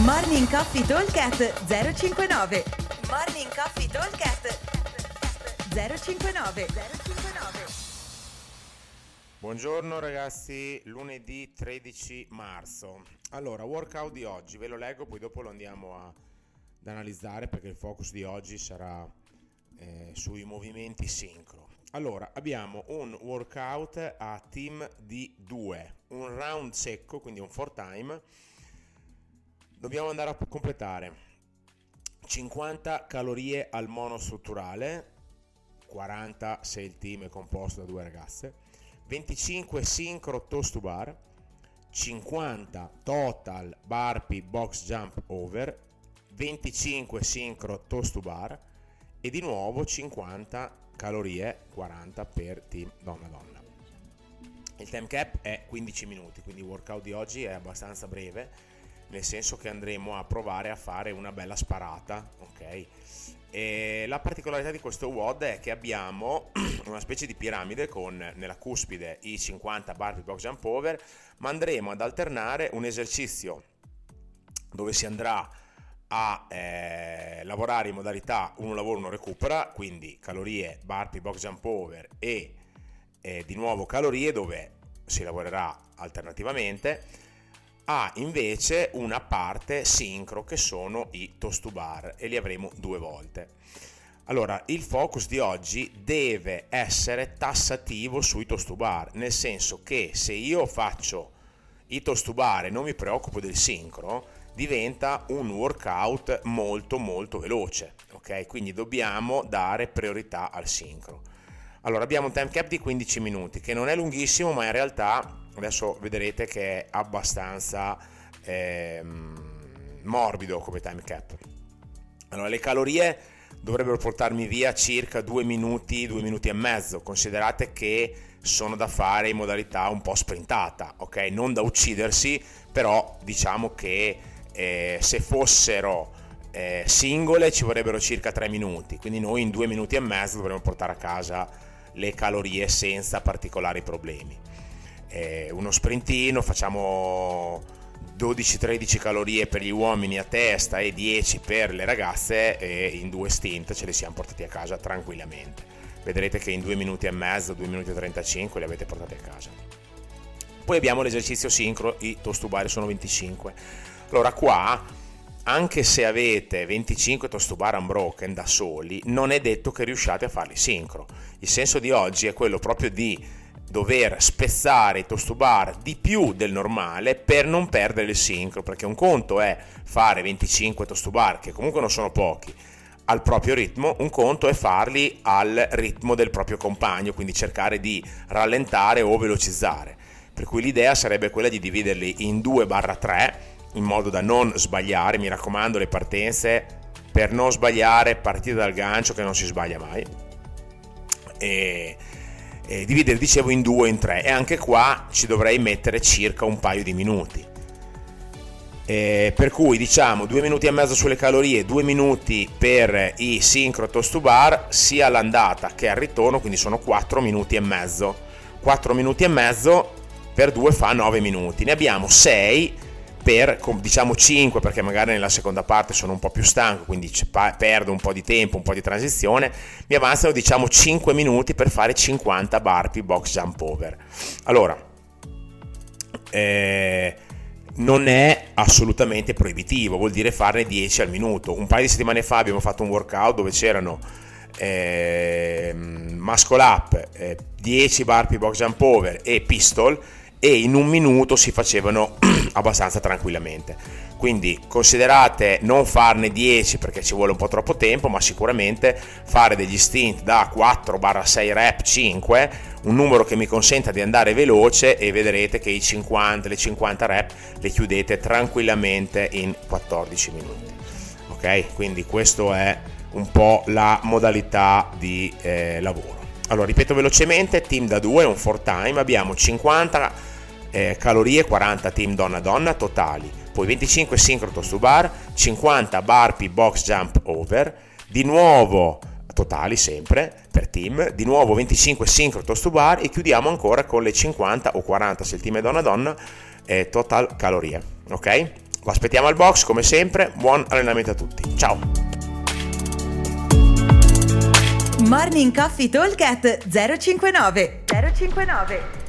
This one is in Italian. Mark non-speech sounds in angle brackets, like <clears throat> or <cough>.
Morning Coffee Talkcast 059 Morning Coffee Talkcast 059 059 Buongiorno ragazzi, lunedì 13 marzo. Allora, workout di oggi, ve lo leggo, poi dopo lo andiamo a, ad analizzare perché il focus di oggi sarà eh, sui movimenti sincro. Allora, abbiamo un workout a team di 2, un round secco, quindi un 4 time. Dobbiamo andare a completare 50 calorie al monostrutturale, 40 se il team è composto da due ragazze, 25 sincro toast to bar, 50 total burpee box jump over, 25 sincro toast to bar e di nuovo 50 calorie 40 per team donna donna. Il time cap è 15 minuti, quindi il workout di oggi è abbastanza breve, nel senso che andremo a provare a fare una bella sparata, ok? E la particolarità di questo WOD è che abbiamo <clears throat> una specie di piramide con nella cuspide i 50 burpee box jump over, ma andremo ad alternare un esercizio dove si andrà a eh, lavorare in modalità uno lavoro uno recupera, quindi calorie, burpee, box jump over e eh, di nuovo calorie dove si lavorerà alternativamente, ha invece una parte sincro che sono i toast to bar e li avremo due volte. Allora, il focus di oggi deve essere tassativo sui toast to bar, nel senso che se io faccio i toast to bar e non mi preoccupo del sincro, diventa un workout molto molto veloce, ok? Quindi dobbiamo dare priorità al sincro. Allora abbiamo un time cap di 15 minuti che non è lunghissimo ma in realtà adesso vedrete che è abbastanza eh, morbido come time cap. Allora le calorie dovrebbero portarmi via circa 2 minuti, 2 minuti e mezzo, considerate che sono da fare in modalità un po' sprintata, ok? Non da uccidersi, però diciamo che eh, se fossero eh, singole ci vorrebbero circa 3 minuti, quindi noi in 2 minuti e mezzo dovremmo portare a casa le calorie senza particolari problemi. Eh, uno sprintino, facciamo 12-13 calorie per gli uomini a testa e 10 per le ragazze e in due stint ce li siamo portati a casa tranquillamente. Vedrete che in 2 minuti e mezzo, 2 minuti e 35 li avete portati a casa. Poi abbiamo l'esercizio sincro, i toast to bar sono 25 allora qua, anche se avete 25 toast to bar unbroken da soli, non è detto che riusciate a farli sincro. Il senso di oggi è quello proprio di dover spezzare i toast to bar di più del normale per non perdere il sincro, perché un conto è fare 25 toast to bar, che comunque non sono pochi, al proprio ritmo, un conto è farli al ritmo del proprio compagno, quindi cercare di rallentare o velocizzare. Per cui l'idea sarebbe quella di dividerli in 2-3 in modo da non sbagliare, mi raccomando le partenze per non sbagliare partite dal gancio che non si sbaglia mai e, e dividere dicevo in due o in tre. E anche qua ci dovrei mettere circa un paio di minuti. E per cui diciamo due minuti e mezzo sulle calorie due minuti per i sincro toast to bar sia all'andata che al ritorno quindi sono 4 minuti e mezzo. 4 minuti e mezzo per 2 fa 9 minuti. Ne abbiamo 6 per diciamo 5 perché magari nella seconda parte sono un po' più stanco quindi perdo un po' di tempo un po' di transizione mi avanzano diciamo 5 minuti per fare 50 burpee box jump over. Allora eh, non è assolutamente proibitivo vuol dire farne 10 al minuto. Un paio di settimane fa abbiamo fatto un workout dove c'erano eh, muscle up eh, 10 burpee box jump over e pistol e in un minuto si facevano <clears throat> abbastanza tranquillamente. Quindi considerate non farne 10 perché ci vuole un po' troppo tempo, ma sicuramente fare degli stint da 4-6 rep 5, un numero che mi consenta di andare veloce e vedrete che i 50, le 50 rep le chiudete tranquillamente in 14 minuti. Ok? Quindi questo è un po' la modalità di eh, lavoro. Allora, ripeto velocemente, team da 2, un 4 time, abbiamo 50 eh, calorie 40 team donna-donna totali, poi 25 sincro to bar, 50 burpee box jump over, di nuovo totali sempre per team, di nuovo 25 sincro to bar e chiudiamo ancora con le 50 o 40 se il team è donna-donna eh, total calorie, ok? Lo aspettiamo al box come sempre, buon allenamento a tutti. Ciao! Morning Coffee Talk 059 059